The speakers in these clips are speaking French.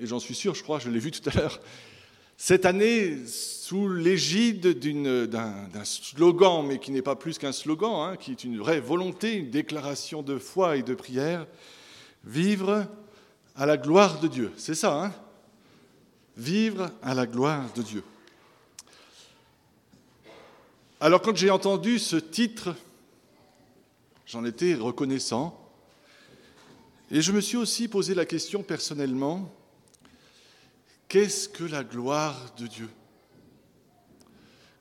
et j'en suis sûr, je crois, je l'ai vu tout à l'heure, cette année, sous l'égide d'un slogan, mais qui n'est pas plus qu'un slogan, hein, qui est une vraie volonté, une déclaration de foi et de prière, vivre à la gloire de Dieu. C'est ça, hein? Vivre à la gloire de Dieu. Alors quand j'ai entendu ce titre, j'en étais reconnaissant. Et je me suis aussi posé la question personnellement, qu'est-ce que la gloire de Dieu?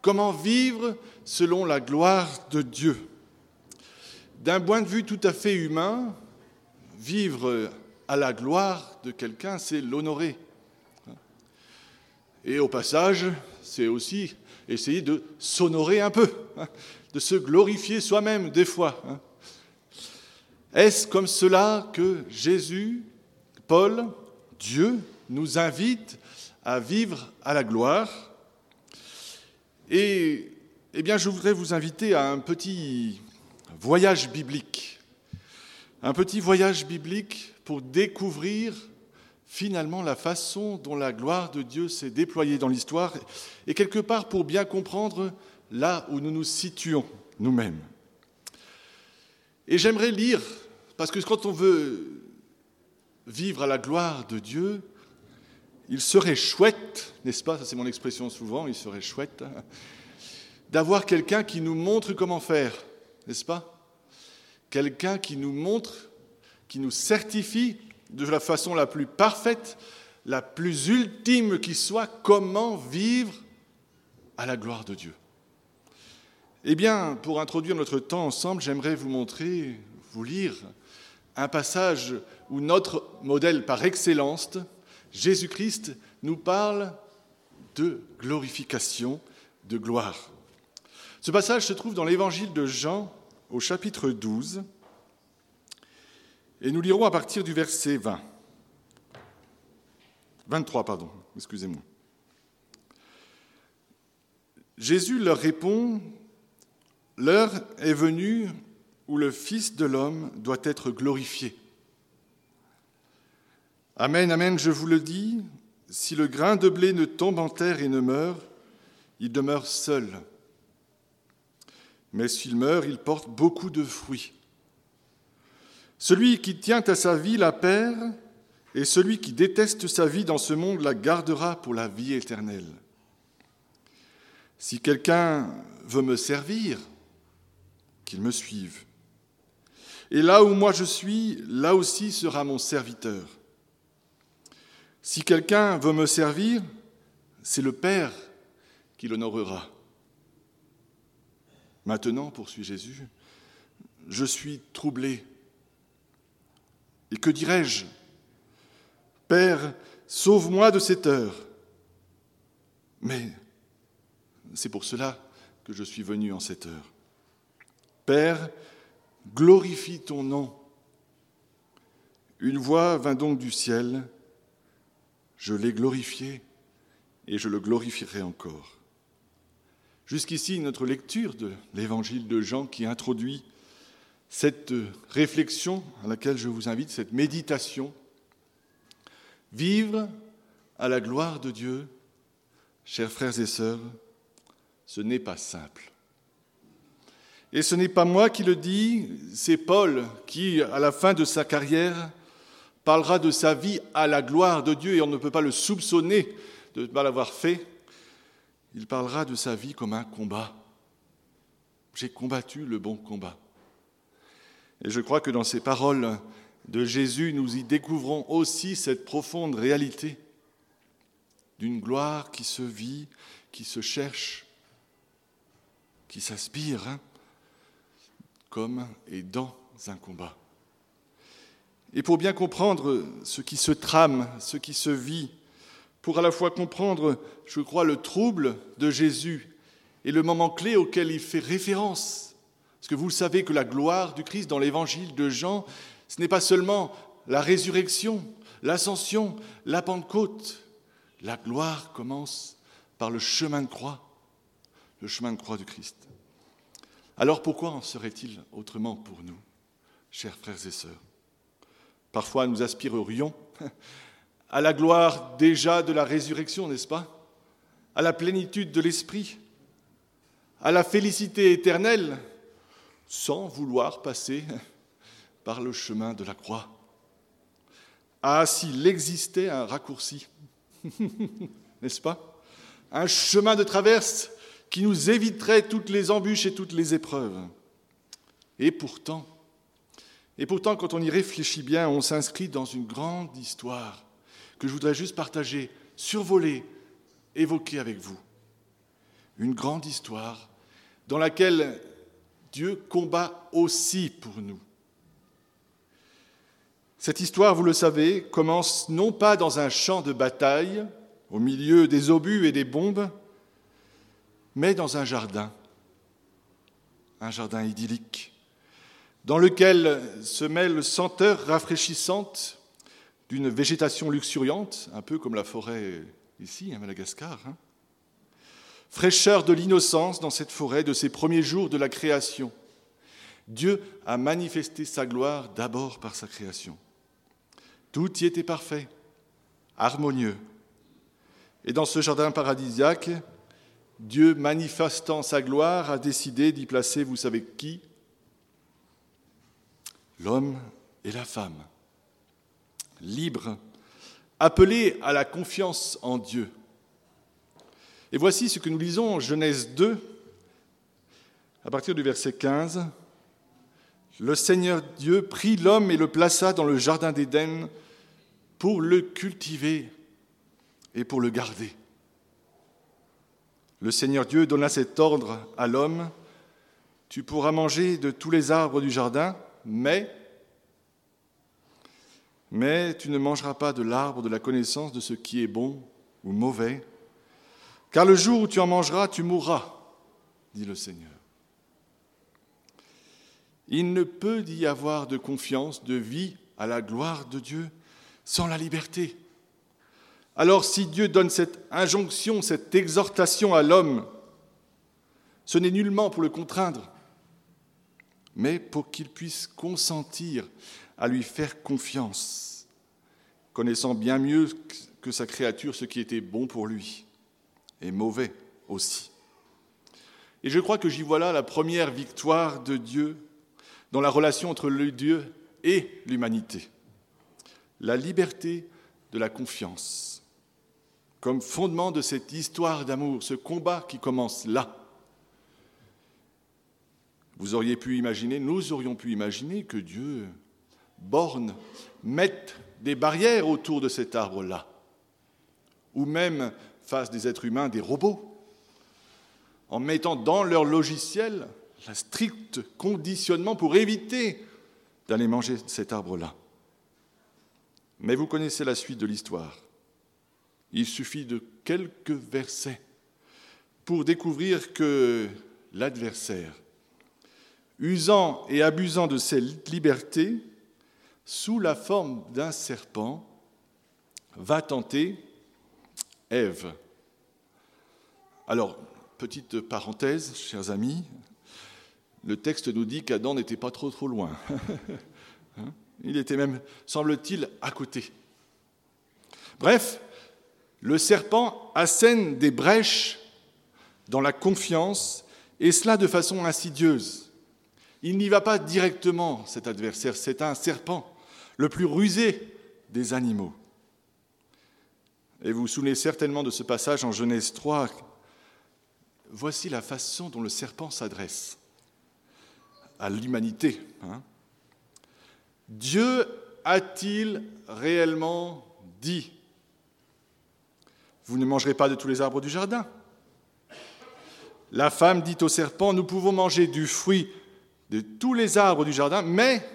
Comment vivre selon la gloire de Dieu? D'un point de vue tout à fait humain, vivre à la gloire de quelqu'un, c'est l'honorer. Et au passage, c'est aussi essayer de s'honorer un peu, de se glorifier soi-même des fois. Est-ce comme cela que Jésus, Paul, Dieu nous invite à vivre à la gloire Et eh bien, je voudrais vous inviter à un petit voyage biblique. Un petit voyage biblique pour découvrir finalement la façon dont la gloire de Dieu s'est déployée dans l'histoire et quelque part pour bien comprendre là où nous nous situons nous-mêmes. Et j'aimerais lire, parce que quand on veut vivre à la gloire de Dieu, il serait chouette, n'est-ce pas, ça c'est mon expression souvent, il serait chouette, d'avoir quelqu'un qui nous montre comment faire, n'est-ce pas? Quelqu'un qui nous montre, qui nous certifie de la façon la plus parfaite, la plus ultime qui soit, comment vivre à la gloire de Dieu. Eh bien, pour introduire notre temps ensemble, j'aimerais vous montrer, vous lire un passage où notre modèle par excellence, Jésus-Christ, nous parle de glorification, de gloire. Ce passage se trouve dans l'évangile de Jean au chapitre 12, et nous lirons à partir du verset 20. 23, pardon, excusez-moi. Jésus leur répond, L'heure est venue où le Fils de l'homme doit être glorifié. Amen, amen, je vous le dis, si le grain de blé ne tombe en terre et ne meurt, il demeure seul. Mais s'il meurt, il porte beaucoup de fruits. Celui qui tient à sa vie la perd, et celui qui déteste sa vie dans ce monde la gardera pour la vie éternelle. Si quelqu'un veut me servir, qu'il me suive. Et là où moi je suis, là aussi sera mon serviteur. Si quelqu'un veut me servir, c'est le Père qui l'honorera. Maintenant, poursuit Jésus, je suis troublé et que dirais-je? Père, sauve-moi de cette heure. Mais c'est pour cela que je suis venu en cette heure. Père, glorifie ton nom. Une voix vint donc du ciel. Je l'ai glorifié et je le glorifierai encore. Jusqu'ici, notre lecture de l'évangile de Jean qui introduit cette réflexion à laquelle je vous invite, cette méditation, vivre à la gloire de Dieu, chers frères et sœurs, ce n'est pas simple. Et ce n'est pas moi qui le dis, c'est Paul qui, à la fin de sa carrière, parlera de sa vie à la gloire de Dieu, et on ne peut pas le soupçonner de ne pas l'avoir fait. Il parlera de sa vie comme un combat. J'ai combattu le bon combat. Et je crois que dans ces paroles de Jésus, nous y découvrons aussi cette profonde réalité d'une gloire qui se vit, qui se cherche, qui s'aspire, hein, comme et dans un combat. Et pour bien comprendre ce qui se trame, ce qui se vit, pour à la fois comprendre, je crois, le trouble de Jésus et le moment clé auquel il fait référence, parce que vous savez que la gloire du Christ dans l'évangile de Jean, ce n'est pas seulement la résurrection, l'ascension, la Pentecôte. La gloire commence par le chemin de croix, le chemin de croix du Christ. Alors pourquoi en serait-il autrement pour nous, chers frères et sœurs? Parfois nous aspirerions à la gloire déjà de la résurrection, n'est-ce pas? À la plénitude de l'Esprit, à la félicité éternelle, sans vouloir passer par le chemin de la croix. Ah, s'il existait un raccourci, n'est-ce pas? Un chemin de traverse qui nous éviterait toutes les embûches et toutes les épreuves. Et pourtant, et pourtant, quand on y réfléchit bien, on s'inscrit dans une grande histoire que je voudrais juste partager, survoler, évoquer avec vous. Une grande histoire dans laquelle Dieu combat aussi pour nous. Cette histoire, vous le savez, commence non pas dans un champ de bataille, au milieu des obus et des bombes, mais dans un jardin, un jardin idyllique, dans lequel se mêle senteur rafraîchissante d'une végétation luxuriante, un peu comme la forêt ici à Madagascar. Hein. Fraîcheur de l'innocence dans cette forêt de ces premiers jours de la création. Dieu a manifesté sa gloire d'abord par sa création. Tout y était parfait, harmonieux. Et dans ce jardin paradisiaque, Dieu, manifestant sa gloire, a décidé d'y placer, vous savez qui L'homme et la femme, libres, appelés à la confiance en Dieu. Et voici ce que nous lisons en Genèse 2, à partir du verset 15. Le Seigneur Dieu prit l'homme et le plaça dans le jardin d'Éden pour le cultiver et pour le garder. Le Seigneur Dieu donna cet ordre à l'homme, tu pourras manger de tous les arbres du jardin, mais, tu ne mangeras pas de l'arbre de la connaissance de ce qui est bon ou mauvais, car le jour où tu en mangeras, tu mourras, dit le Seigneur. Il ne peut y avoir de confiance, de vie à la gloire de Dieu sans la liberté. Alors si Dieu donne cette injonction, cette exhortation à l'homme, ce n'est nullement pour le contraindre, mais pour qu'il puisse consentir à lui faire confiance, connaissant bien mieux que sa créature ce qui était bon pour lui et mauvais aussi. Et je crois que j'y vois là la première victoire de Dieu dans la relation entre le Dieu et l'humanité. La liberté de la confiance comme fondement de cette histoire d'amour, ce combat qui commence là. Vous auriez pu imaginer, nous aurions pu imaginer que Dieu borne, mette des barrières autour de cet arbre-là, ou même fasse des êtres humains des robots, en mettant dans leur logiciel un strict conditionnement pour éviter d'aller manger cet arbre-là. Mais vous connaissez la suite de l'histoire. Il suffit de quelques versets pour découvrir que l'adversaire, usant et abusant de cette liberté, sous la forme d'un serpent, va tenter Ève. Alors, petite parenthèse, chers amis, le texte nous dit qu'Adam n'était pas trop trop loin. Hein Il était même, semble-t-il, à côté. Bref, le serpent assène des brèches dans la confiance, et cela de façon insidieuse. Il n'y va pas directement, cet adversaire, c'est un serpent, le plus rusé des animaux. Et vous vous souvenez certainement de ce passage en Genèse 3. Voici la façon dont le serpent s'adresse à l'humanité. Hein. Dieu a-t-il réellement dit vous ne mangerez pas de tous les arbres du jardin? La femme dit au serpent, nous pouvons manger du fruit de tous les arbres du jardin, mais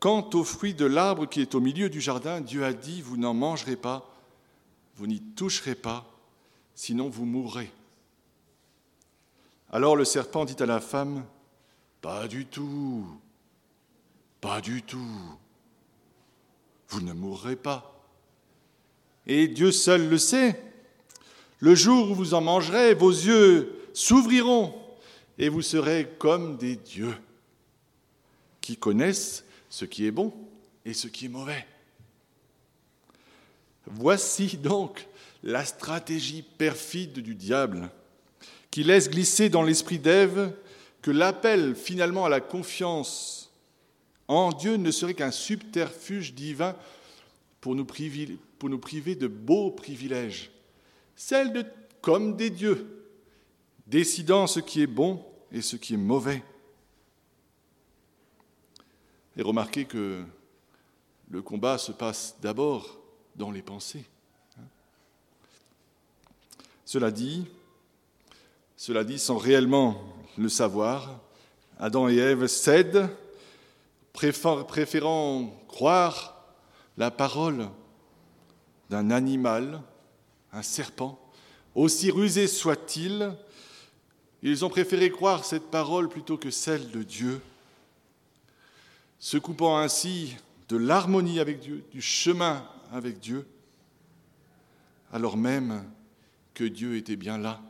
quant au fruit de l'arbre qui est au milieu du jardin, Dieu a dit, vous n'en mangerez pas, vous n'y toucherez pas, sinon vous mourrez. Alors le serpent dit à la femme, pas du tout, pas du tout, vous ne mourrez pas. Et Dieu seul le sait. Le jour où vous en mangerez, vos yeux s'ouvriront et vous serez comme des dieux qui connaissent ce qui est bon et ce qui est mauvais. Voici donc la stratégie perfide du diable qui laisse glisser dans l'esprit d'Ève que l'appel finalement à la confiance en Dieu ne serait qu'un subterfuge divin pour nous, priver, de beaux privilèges, celle de comme des dieux, décidant ce qui est bon et ce qui est mauvais. Et remarquez que le combat se passe d'abord dans les pensées. Cela dit, cela dit, sans réellement le savoir, Adam et Ève cèdent, préférant croire la parole d'un animal, un serpent, aussi rusé soit-il, ils ont préféré croire cette parole plutôt que celle de Dieu, se coupant ainsi de l'harmonie avec Dieu, du chemin avec Dieu, alors même que Dieu était bien là,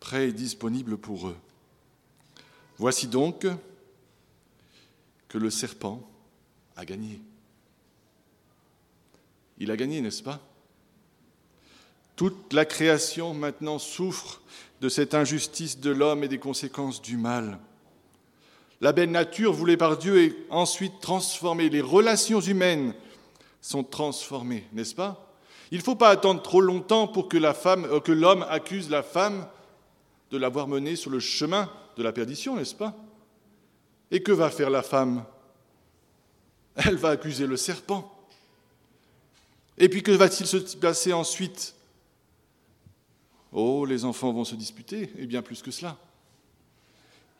prêt et disponible pour eux. Voici donc que le serpent a gagné. Il a gagné, n'est-ce pas? Toute la création maintenant souffre de cette injustice de l'homme et des conséquences du mal. La belle nature voulée par Dieu est ensuite transformée. Les relations humaines sont transformées, n'est-ce pas? Il ne faut pas attendre trop longtemps pour que euh, que l'homme accuse la femme de l'avoir menée sur le chemin de la perdition, n'est-ce pas? Et que va faire la femme? Elle va accuser le serpent. Et puis que va-t-il se passer ensuite? Oh, les enfants vont se disputer, et bien plus que cela.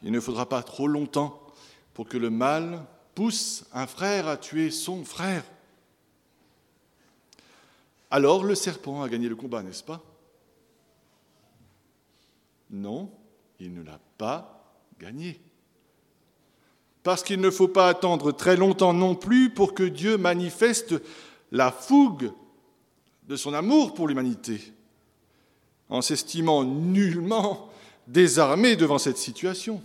Il ne faudra pas trop longtemps pour que le mal pousse un frère à tuer son frère. Alors le serpent a gagné le combat, n'est-ce pas? Non, il ne l'a pas gagné. Parce qu'il ne faut pas attendre très longtemps non plus pour que Dieu manifeste la fougue de son amour pour l'humanité, en s'estimant nullement désarmé devant cette situation.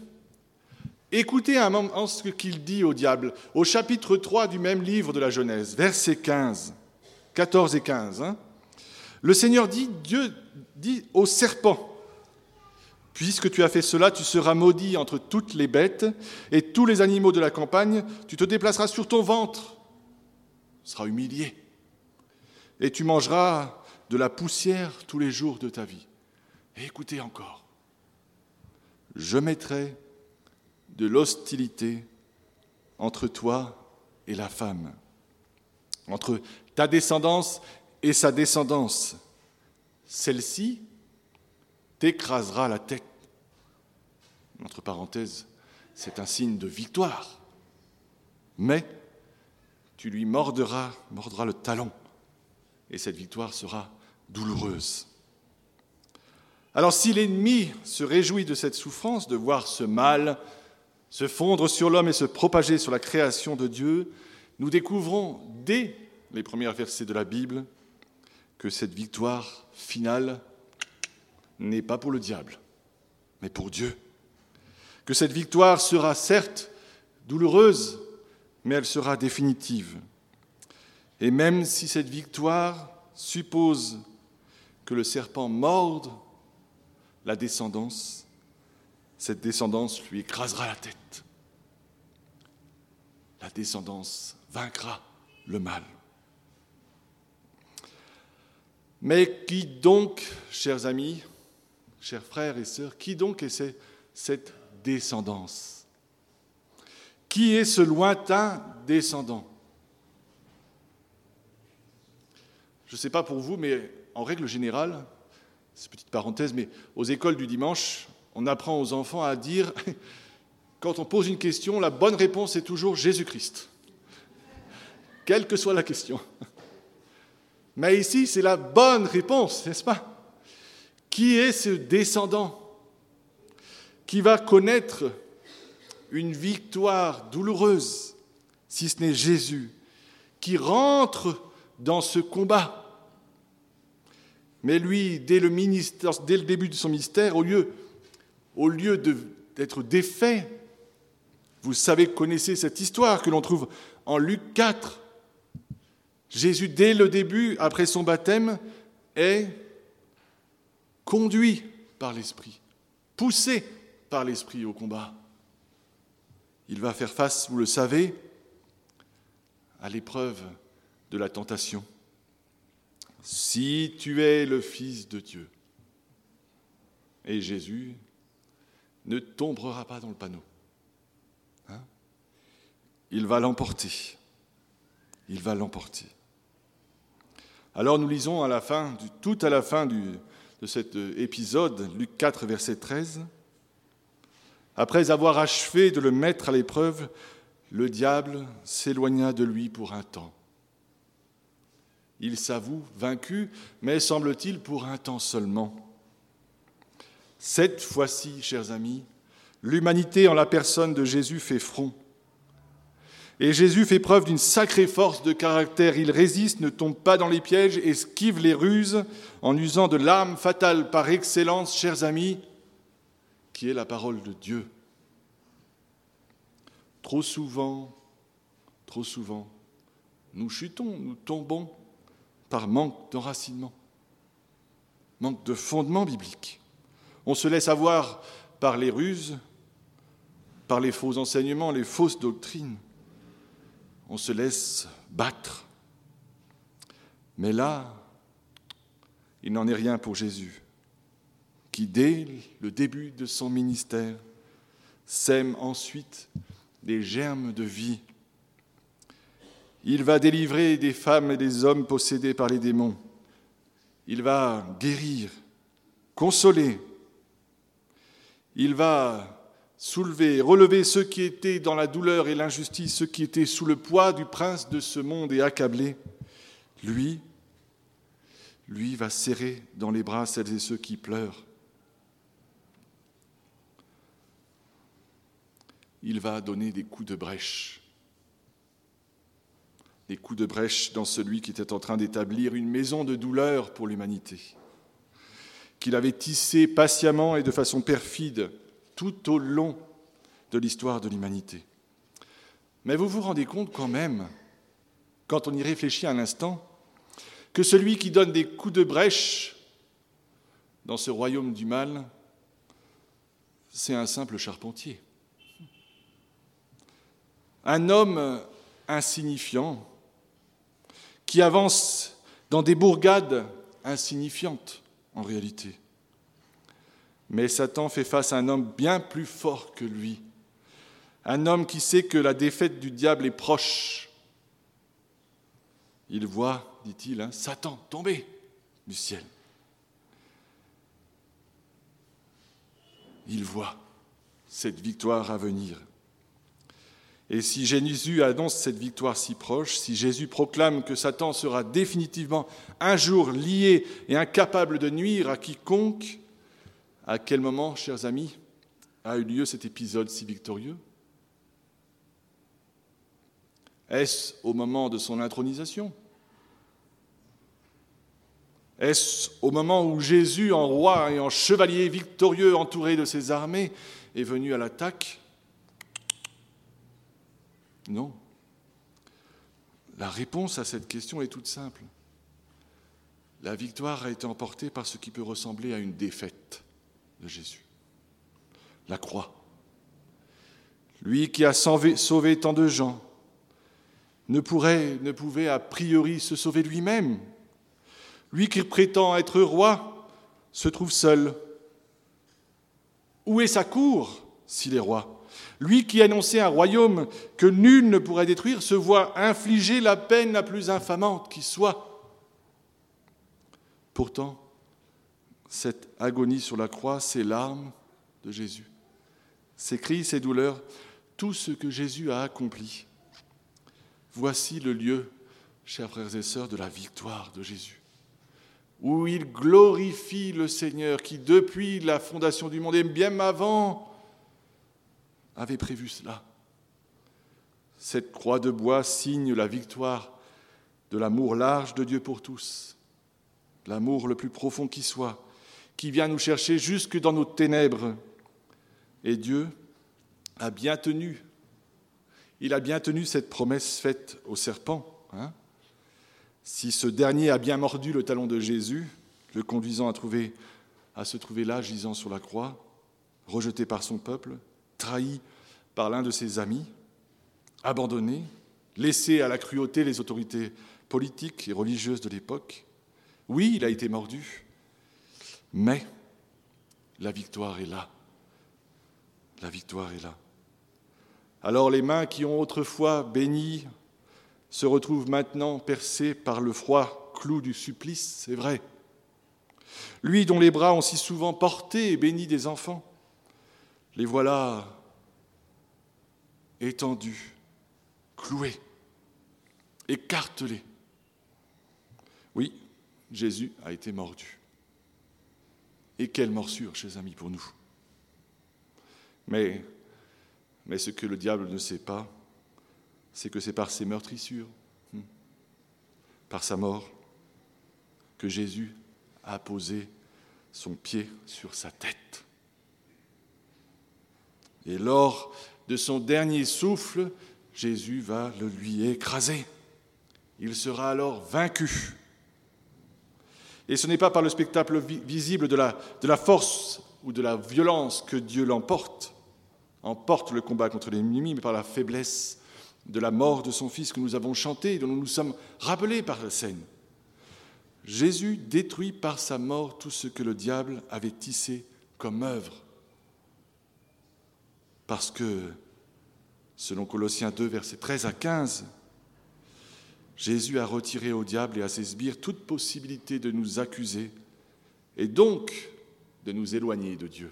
Écoutez un moment ce qu'il dit au diable au chapitre 3 du même livre de la Genèse, verset 15. 14 et 15. Hein. Le Seigneur dit, Dieu dit au serpent, Puisque tu as fait cela, tu seras maudit entre toutes les bêtes et tous les animaux de la campagne, tu te déplaceras sur ton ventre, tu seras humilié, et tu mangeras de la poussière tous les jours de ta vie. Écoutez encore, je mettrai de l'hostilité entre toi et la femme, entre ta descendance et sa descendance. Celle-ci t'écrasera la tête. Entre parenthèses, c'est un signe de victoire. Mais tu lui mordras, le talon, et cette victoire sera douloureuse. Alors si l'ennemi se réjouit de cette souffrance, de voir ce mal se fondre sur l'homme et se propager sur la création de Dieu, nous découvrons dès les premiers versets de la Bible que cette victoire finale n'est pas pour le diable, mais pour Dieu. Que cette victoire sera certes douloureuse, mais elle sera définitive. Et même si cette victoire suppose que le serpent morde la descendance, cette descendance lui écrasera la tête. La descendance vaincra le mal. Mais qui donc, chers amis, chers frères et sœurs, qui donc est cette descendance? Qui est ce lointain descendant? Je ne sais pas pour vous, mais en règle générale, c'est petite parenthèse, mais aux écoles du dimanche, on apprend aux enfants à dire, quand on pose une question, la bonne réponse est toujours Jésus-Christ, quelle que soit la question. Mais ici, c'est la bonne réponse, n'est-ce pas? Qui est ce descendant qui va connaître une victoire douloureuse, si ce n'est Jésus, qui rentre dans ce combat? Mais lui, dès le, début de son ministère, au lieu, au lieu d'être défait, vous savez, connaissez cette histoire que l'on trouve en Luc 4, Jésus, dès le début, après son baptême, est conduit par l'Esprit, poussé par l'Esprit au combat. Il va faire face, vous le savez, à l'épreuve de la tentation. Si tu es le Fils de Dieu, et Jésus ne tombera pas dans le panneau. Hein? Il va l'emporter. Il va l'emporter. Alors nous lisons à la fin, tout à la fin de cet épisode, Luc 4, verset 13. Après avoir achevé de le mettre à l'épreuve, le diable s'éloigna de lui pour un temps. Il s'avoue vaincu, mais semble-t-il pour un temps seulement. Cette fois-ci, chers amis, l'humanité en la personne de Jésus fait front. Et Jésus fait preuve d'une sacrée force de caractère. Il résiste, ne tombe pas dans les pièges, esquive les ruses en usant de l'arme fatale par excellence, chers amis, qui est la parole de Dieu. Trop souvent, trop souvent, nous chutons, nous tombons par manque d'enracinement, manque de fondement biblique. On se laisse avoir par les ruses, par les faux enseignements, les fausses doctrines. On se laisse battre. Mais là, il n'en est rien pour Jésus, qui dès le début de son ministère sème ensuite des germes de vie. Il va délivrer des femmes et des hommes possédés par les démons. Il va guérir, consoler, il va soulever, relever ceux qui étaient dans la douleur et l'injustice, ceux qui étaient sous le poids du prince de ce monde et accablés. Lui, lui va serrer dans les bras celles et ceux qui pleurent. Il va donner des coups de brèche. Des coups de brèche dans celui qui était en train d'établir une maison de douleur pour l'humanité qu'il avait tissé patiemment et de façon perfide tout au long de l'histoire de l'humanité. Mais vous vous rendez compte quand même, quand on y réfléchit un instant, que celui qui donne des coups de brèche dans ce royaume du mal, c'est un simple charpentier. Un homme insignifiant qui avance dans des bourgades insignifiantes en réalité. Mais Satan fait face à un homme bien plus fort que lui, un homme qui sait que la défaite du diable est proche. Il voit, dit-il, hein, Satan tomber du ciel. Il voit cette victoire à venir. Et si Jésus annonce cette victoire si proche, si Jésus proclame que Satan sera définitivement un jour lié et incapable de nuire à quiconque, à quel moment, chers amis, a eu lieu cet épisode si victorieux? Est-ce au moment de son intronisation? Est-ce au moment où Jésus, en roi et en chevalier victorieux entouré de ses armées, est venu à l'attaque? Non. La réponse à cette question est toute simple. La victoire a été emportée par ce qui peut ressembler à une défaite de Jésus. La croix. Lui qui a sauvé tant de gens ne, pourrait, ne pouvait a priori se sauver lui-même. Lui qui prétend être roi se trouve seul. Où est sa cour s'il est roi? Lui qui annonçait un royaume que nul ne pourrait détruire se voit infliger la peine la plus infamante qui soit. Pourtant, cette agonie sur la croix, ces larmes de Jésus, ces cris, ces douleurs, tout ce que Jésus a accompli. Voici le lieu, chers frères et sœurs, de la victoire de Jésus, où il glorifie le Seigneur qui, depuis la fondation du monde et bien avant avait prévu cela. Cette croix de bois signe la victoire de l'amour large de Dieu pour tous, l'amour le plus profond qui soit, qui vient nous chercher jusque dans nos ténèbres. Et Dieu a bien tenu, il a bien tenu cette promesse faite au serpent. Hein. Si ce dernier a bien mordu le talon de Jésus, le conduisant à, se trouver là, gisant sur la croix, rejeté par son peuple, trahi par l'un de ses amis, abandonné, laissé à la cruauté les autorités politiques et religieuses de l'époque, oui, il a été mordu, mais la victoire est là. La victoire est là. Alors les mains qui ont autrefois béni se retrouvent maintenant percées par le froid clou du supplice, c'est vrai. Lui dont les bras ont si souvent porté et béni des enfants, les voilà étendus, cloués, écartelés. Oui, Jésus a été mordu. Et quelle morsure, chers amis, pour nous. Mais, mais ce que le diable ne sait pas, c'est que c'est par ses meurtrissures, hmm, par sa mort, que Jésus a posé son pied sur sa tête. Et lors de son dernier souffle, Jésus va le lui écraser. Il sera alors vaincu. Et ce n'est pas par le spectacle visible de la, force ou de la violence que Dieu l'emporte, emporte le combat contre l'ennemi, mais par la faiblesse de la mort de son Fils que nous avons chanté et dont nous nous sommes rappelés par la scène. Jésus détruit par sa mort tout ce que le diable avait tissé comme œuvre. Parce que, selon Colossiens 2, versets 13 à 15, Jésus a retiré au diable et à ses sbires toute possibilité de nous accuser et donc de nous éloigner de Dieu.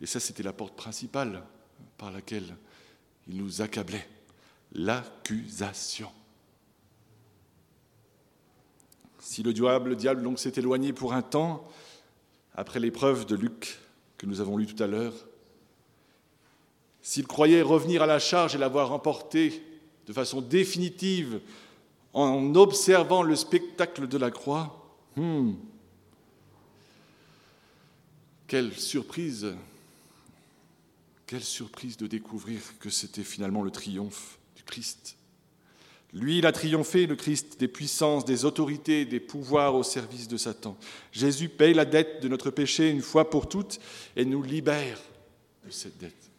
Et ça, c'était la porte principale par laquelle il nous accablait, l'accusation. Si le diable, le diable donc s'est éloigné pour un temps, après l'épreuve de Luc que nous avons lue tout à l'heure, s'il croyait revenir à la charge et l'avoir remporté de façon définitive en observant le spectacle de la croix, hmm, quelle surprise, quelle surprise de découvrir que c'était finalement le triomphe du Christ. Lui, il a triomphé, le Christ, des puissances, des autorités, des pouvoirs au service de Satan. Jésus paye la dette de notre péché une fois pour toutes et nous libère de cette dette.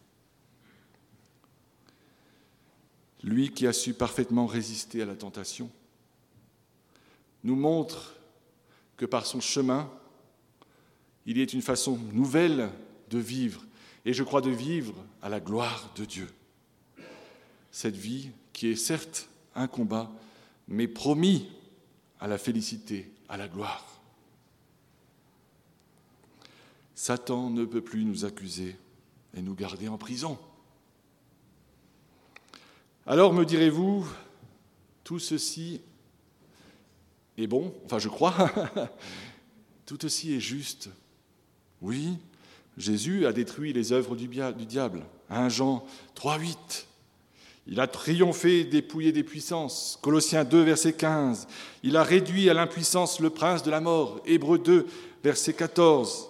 Lui qui a su parfaitement résister à la tentation, nous montre que par son chemin, il y a une façon nouvelle de vivre, et je crois de vivre à la gloire de Dieu. Cette vie qui est certes un combat, mais promis à la félicité, à la gloire. Satan ne peut plus nous accuser et nous garder en prison. Alors me direz-vous, tout ceci est bon, enfin je crois, tout ceci est juste. Oui, Jésus a détruit les œuvres du, diable. 1 Jean 3, 8. Il a triomphé, dépouillé des puissances. Colossiens 2, verset 15. Il a réduit à l'impuissance le prince de la mort. Hébreux 2, verset 14.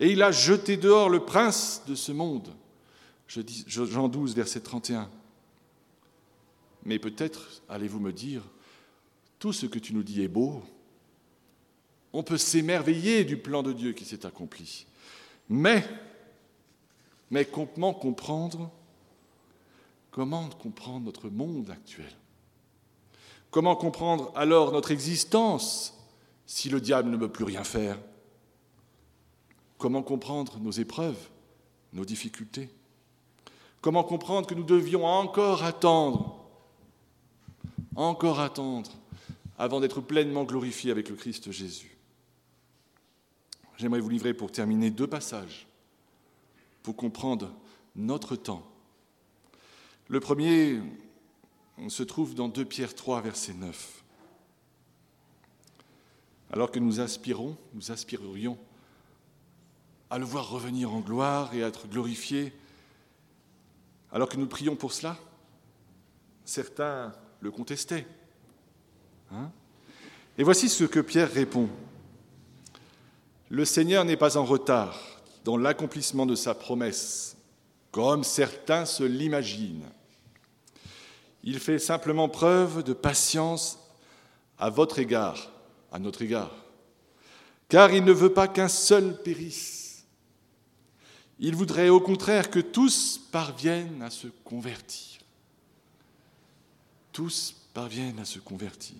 Et il a jeté dehors le prince de ce monde. Jean 12, verset 31. Mais peut-être allez-vous me dire, tout ce que tu nous dis est beau. On peut s'émerveiller du plan de Dieu qui s'est accompli. Mais, mais comment comprendre Comment comprendre notre monde actuel? Comment comprendre alors notre existence si le diable ne veut plus rien faire? Comment comprendre nos épreuves, nos difficultés? Comment comprendre que nous devions encore attendre encore attendre avant d'être pleinement glorifié avec le Christ Jésus. J'aimerais vous livrer pour terminer deux passages pour comprendre notre temps. Le premier se trouve dans 2 Pierre 3, verset 9. Alors que nous aspirons, nous aspirerions à le voir revenir en gloire et à être glorifié, alors que nous prions pour cela, certains le contestait. Hein? Et voici ce que Pierre répond. Le Seigneur n'est pas en retard dans l'accomplissement de sa promesse, comme certains se l'imaginent. Il fait simplement preuve de patience à votre égard, à notre égard, car il ne veut pas qu'un seul périsse. Il voudrait au contraire que tous parviennent à se convertir. Tous parviennent à se convertir.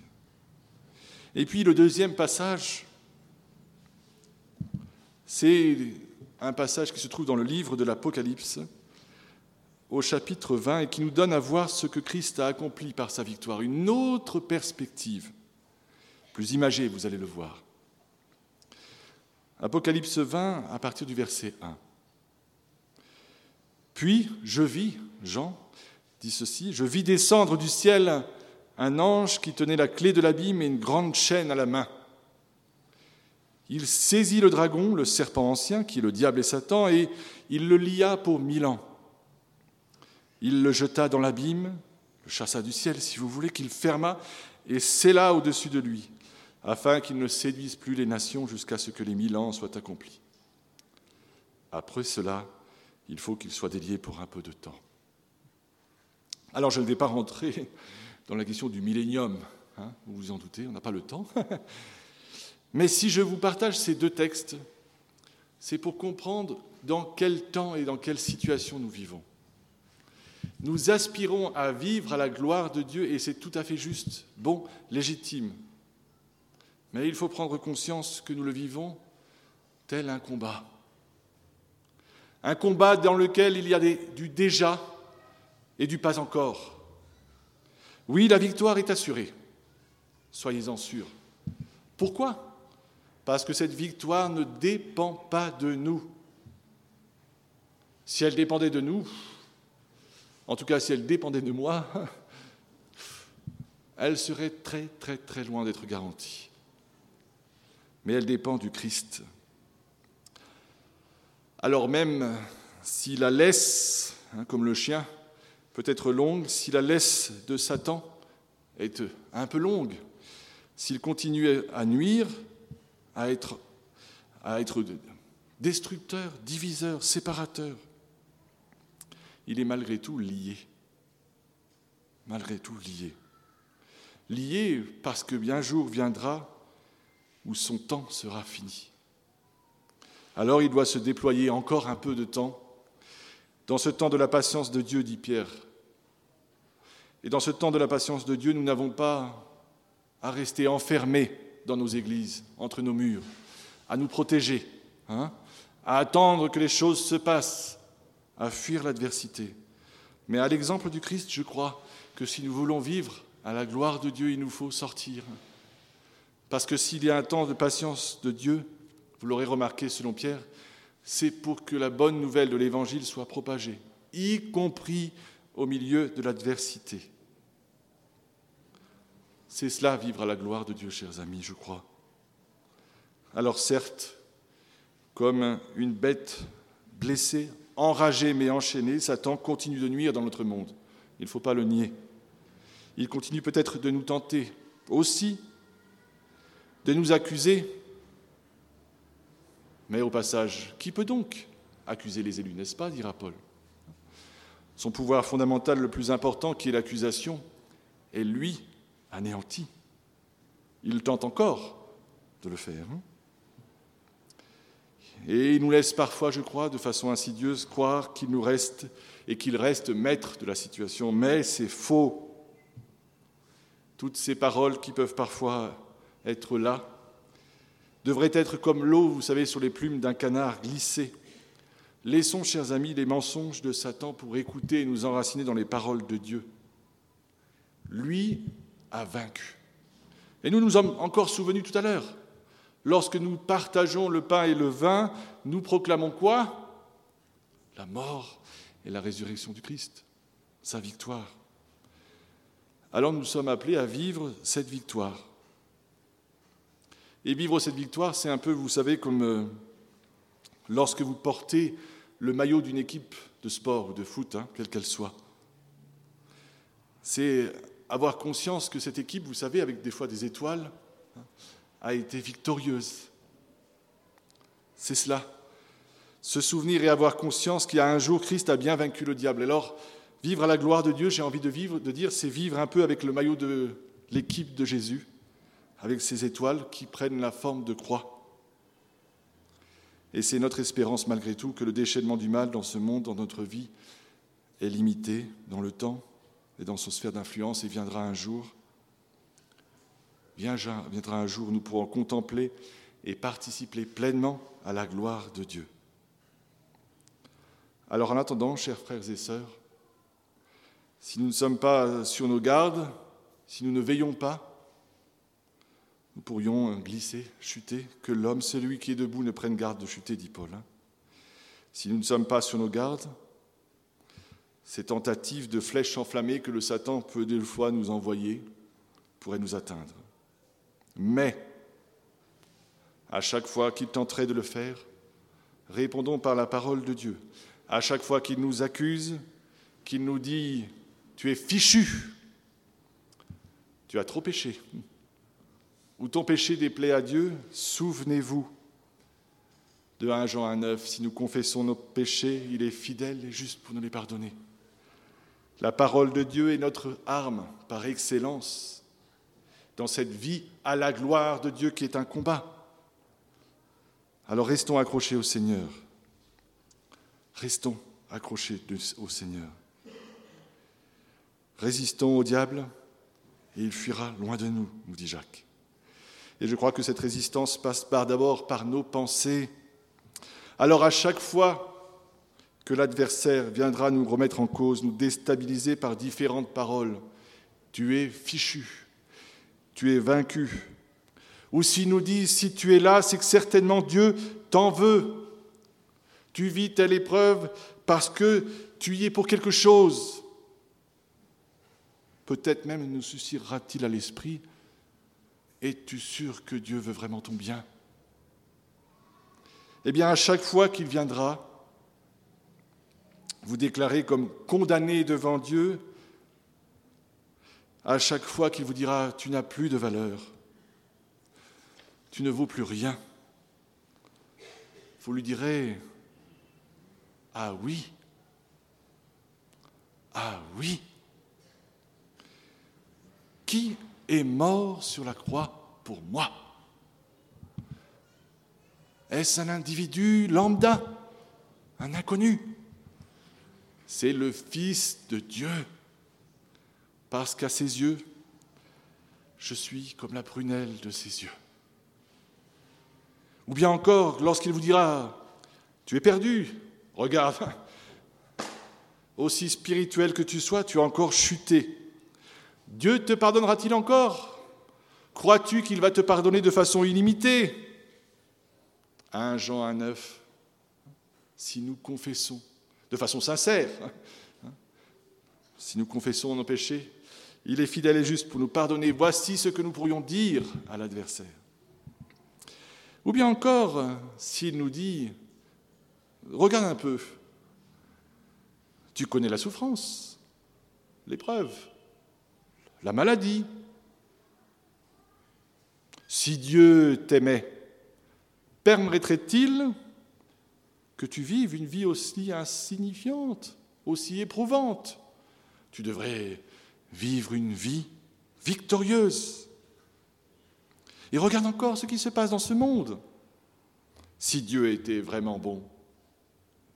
Et puis le deuxième passage, c'est un passage qui se trouve dans le livre de l'Apocalypse, au chapitre 20, et qui nous donne à voir ce que Christ a accompli par sa victoire, une autre perspective, plus imagée, vous allez le voir. Apocalypse 20, à partir du verset 1. Puis je vis, Jean je vis descendre du ciel un ange qui tenait la clé de l'abîme et une grande chaîne à la main. Il saisit le dragon, le serpent ancien, qui est le diable et Satan, et il le lia pour mille ans. Il le jeta dans l'abîme, le chassa du ciel, si vous voulez, qu'il ferma et scella au-dessus de lui, afin qu'il ne séduise plus les nations jusqu'à ce que les mille ans soient accomplis. Après cela, il faut qu'il soit délié pour un peu de temps. Alors je ne vais pas rentrer dans la question du millénium, hein, vous vous en doutez, on n'a pas le temps. Mais si je vous partage ces deux textes, c'est pour comprendre dans quel temps et dans quelle situation nous vivons. Nous aspirons à vivre à la gloire de Dieu et c'est tout à fait juste, bon, légitime. Mais il faut prendre conscience que nous le vivons tel un combat. Un combat dans lequel il y a du déjà et du pas encore. Oui, la victoire est assurée. Soyez-en sûrs. Pourquoi? Parce que cette victoire ne dépend pas de nous. Si elle dépendait de nous, en tout cas si elle dépendait de moi, elle serait très très très loin d'être garantie. Mais elle dépend du Christ. Alors même si la laisse, hein, comme le chien, peut être longue, si la laisse de Satan est un peu longue, s'il continue à nuire, à être, à être destructeur, diviseur, séparateur. Il est malgré tout lié. Malgré tout lié. Lié parce que bien jour viendra où son temps sera fini. Alors il doit se déployer encore un peu de temps. Dans ce temps de la patience de Dieu, dit Pierre. Et dans ce temps de la patience de Dieu, nous n'avons pas à rester enfermés dans nos églises, entre nos murs, à nous protéger, hein, à attendre que les choses se passent, à fuir l'adversité. Mais à l'exemple du Christ, je crois que si nous voulons vivre à la gloire de Dieu, il nous faut sortir. Parce que s'il y a un temps de patience de Dieu, vous l'aurez remarqué selon Pierre, c'est pour que la bonne nouvelle de l'Évangile soit propagée, y compris au milieu de l'adversité. C'est cela, vivre à la gloire de Dieu, chers amis, je crois. Alors certes, comme une bête blessée, enragée mais enchaînée, Satan continue de nuire dans notre monde. Il ne faut pas le nier. Il continue peut-être de nous tenter aussi, de nous accuser. Mais au passage, qui peut donc accuser les élus, n'est-ce pas dira Paul? Son pouvoir fondamental le plus important, qui est l'accusation, est lui anéanti. Il tente encore de le faire. Hein. Et il nous laisse parfois, je crois, de façon insidieuse, croire qu'il nous reste et qu'il reste maître de la situation. Mais c'est faux. Toutes ces paroles qui peuvent parfois être là devraient être comme l'eau, vous savez, sur les plumes d'un canard glissé. Laissons, chers amis, les mensonges de Satan pour écouter et nous enraciner dans les paroles de Dieu. Lui a vaincu. Et nous nous sommes encore souvenus tout à l'heure. Lorsque nous partageons le pain et le vin, nous proclamons quoi? La mort et la résurrection du Christ, sa victoire. Alors nous sommes appelés à vivre cette victoire. Et vivre cette victoire, c'est un peu, vous savez, comme euh, lorsque vous portez le maillot d'une équipe de sport ou de foot, hein, quelle qu'elle soit. C'est avoir conscience que cette équipe, vous savez, avec des fois des étoiles, hein, a été victorieuse. C'est cela. Se souvenir et avoir conscience qu'il y a un jour, Christ a bien vaincu le diable. Alors, vivre à la gloire de Dieu, j'ai envie de vivre, de dire, c'est vivre un peu avec le maillot de l'équipe de Jésus, avec ces étoiles qui prennent la forme de croix. Et c'est notre espérance malgré tout que le déchaînement du mal dans ce monde, dans notre vie, est limité dans le temps et dans son sphère d'influence et viendra un jour, viendra un jour où nous pourrons contempler et participer pleinement à la gloire de Dieu. Alors en attendant, chers frères et sœurs, si nous ne sommes pas sur nos gardes, si nous ne veillons pas, nous pourrions glisser, chuter, que l'homme, celui qui est debout, ne prenne garde de chuter, dit Paul. Hein. Si nous ne sommes pas sur nos gardes, ces tentatives de flèches enflammées que le Satan peut des fois nous envoyer pourraient nous atteindre. Mais, à chaque fois qu'il tenterait de le faire, répondons par la parole de Dieu. À chaque fois qu'il nous accuse, qu'il nous dit Tu es fichu, tu as trop péché, ou ton péché déplaît à Dieu, souvenez-vous de 1 Jean 1,9 Si nous confessons nos péchés, il est fidèle et juste pour nous les pardonner. La parole de Dieu est notre arme par excellence dans cette vie à la gloire de Dieu qui est un combat. Alors restons accrochés au Seigneur. Restons accrochés au Seigneur. Résistons au diable et il fuira loin de nous, nous dit Jacques. Et je crois que cette résistance passe par d'abord par nos pensées. Alors à chaque fois que l'adversaire viendra nous remettre en cause, nous déstabiliser par différentes paroles, tu es fichu, tu es vaincu. Ou s'il nous dit, si tu es là, c'est que certainement Dieu t'en veut. Tu vis telle épreuve parce que tu y es pour quelque chose. Peut-être même nous suscitera-t-il à l'esprit es-tu sûr que Dieu veut vraiment ton bien? Eh bien, à chaque fois qu'il viendra, vous déclarez comme condamné devant Dieu, à chaque fois qu'il vous dira Tu n'as plus de valeur, tu ne vaux plus rien, vous lui direz Ah oui, ah oui. Qui est mort sur la croix pour moi. Est-ce un individu lambda, un inconnu? C'est le Fils de Dieu, parce qu'à ses yeux, je suis comme la prunelle de ses yeux. Ou bien encore, lorsqu'il vous dira, tu es perdu, regarde, aussi spirituel que tu sois, tu as encore chuté Dieu te pardonnera-t-il encore? Crois-tu qu'il va te pardonner de façon illimitée? 1 Jean 1,9 Si nous confessons de façon sincère, hein, si nous confessons nos péchés, il est fidèle et juste pour nous pardonner. Voici ce que nous pourrions dire à l'adversaire. Ou bien encore, s'il nous dit, regarde un peu, tu connais la souffrance, l'épreuve, la maladie. Si Dieu t'aimait, permettrait-il que tu vives une vie aussi insignifiante, aussi éprouvante? Tu devrais vivre une vie victorieuse. Et regarde encore ce qui se passe dans ce monde. Si Dieu était vraiment bon,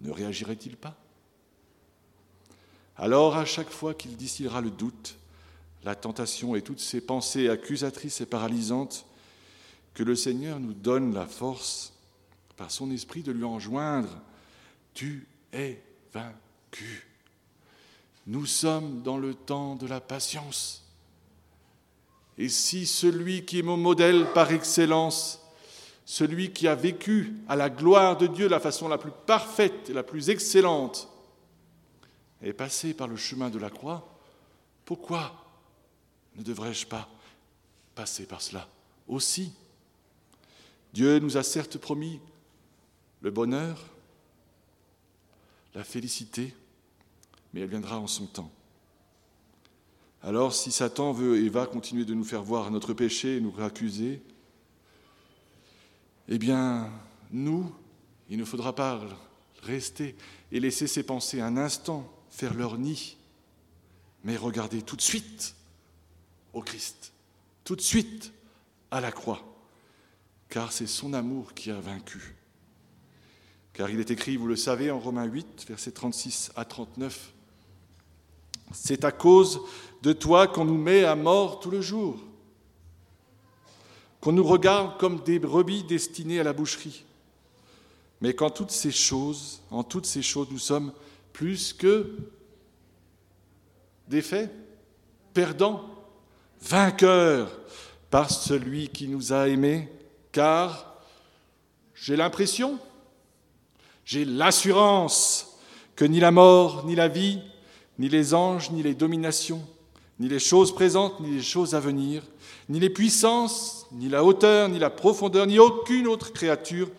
ne réagirait-il pas? Alors à chaque fois qu'il distillera le doute, la tentation et toutes ces pensées accusatrices et paralysantes, que le Seigneur nous donne la force, par son esprit, de lui enjoindre Tu es vaincu. Nous sommes dans le temps de la patience. Et si celui qui est mon modèle par excellence, celui qui a vécu à la gloire de Dieu la façon la plus parfaite et la plus excellente, est passé par le chemin de la croix, pourquoi ne devrais-je pas passer par cela aussi? Dieu nous a certes promis le bonheur, la félicité, mais elle viendra en son temps. Alors si Satan veut et va continuer de nous faire voir notre péché et nous accuser, eh bien, nous, il ne faudra pas rester et laisser ces pensées un instant faire leur nid, mais regarder tout de suite au Christ, tout de suite à la croix, car c'est son amour qui a vaincu. Car il est écrit, vous le savez, en Romains 8, versets 36 à 39, C'est à cause de toi qu'on nous met à mort tout le jour, qu'on nous regarde comme des brebis destinées à la boucherie. Mais qu'en toutes ces choses, en toutes ces choses, nous sommes plus que défaits, perdants, vainqueurs par celui qui nous a aimés, car j'ai l'impression, j'ai l'assurance que ni la mort, ni la vie, ni les anges, ni les dominations, ni les choses présentes, ni les choses à venir, ni les puissances, ni la hauteur, ni la profondeur, ni aucune autre créature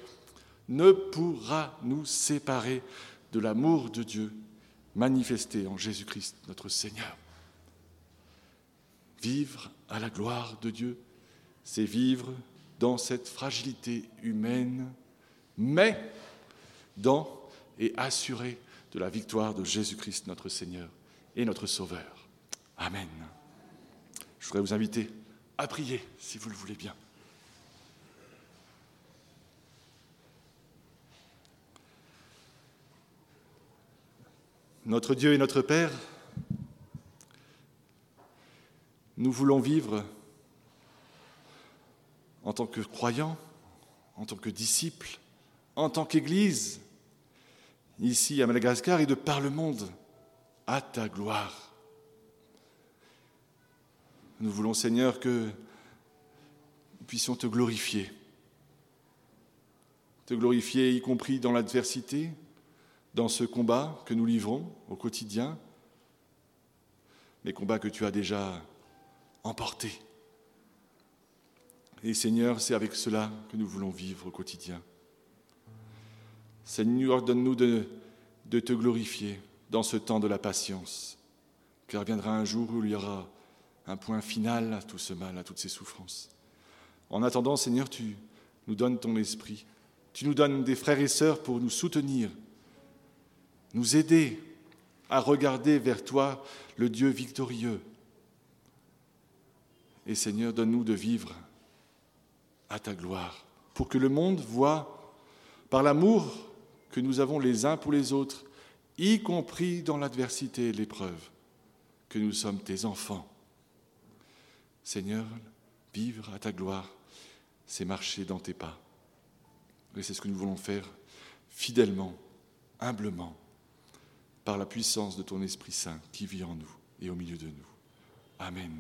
ne pourra nous séparer de l'amour de Dieu manifesté en Jésus-Christ notre Seigneur. Vivre à la gloire de Dieu, c'est vivre dans cette fragilité humaine, mais dans et assuré de la victoire de Jésus-Christ notre Seigneur et notre Sauveur. Amen. Je voudrais vous inviter à prier si vous le voulez bien. Notre Dieu et notre Père, nous voulons vivre en tant que croyants, en tant que disciples, en tant qu'Église, ici à Madagascar et de par le monde, à ta gloire. Nous voulons, Seigneur, que nous puissions te glorifier, te glorifier y compris dans l'adversité, dans ce combat que nous livrons au quotidien, les combats que tu as déjà emportés. Et Seigneur, c'est avec cela que nous voulons vivre au quotidien. Seigneur, donne-nous de, de te glorifier dans ce temps de la patience, car viendra un jour où il y aura un point final à tout ce mal, à toutes ces souffrances. En attendant, Seigneur, tu nous donnes ton esprit, tu nous donnes des frères et sœurs pour nous soutenir nous aider à regarder vers toi, le Dieu victorieux. Et Seigneur, donne-nous de vivre à ta gloire, pour que le monde voie, par l'amour que nous avons les uns pour les autres, y compris dans l'adversité et l'épreuve, que nous sommes tes enfants. Seigneur, vivre à ta gloire, c'est marcher dans tes pas. Et c'est ce que nous voulons faire fidèlement, humblement par la puissance de ton Esprit Saint qui vit en nous et au milieu de nous. Amen.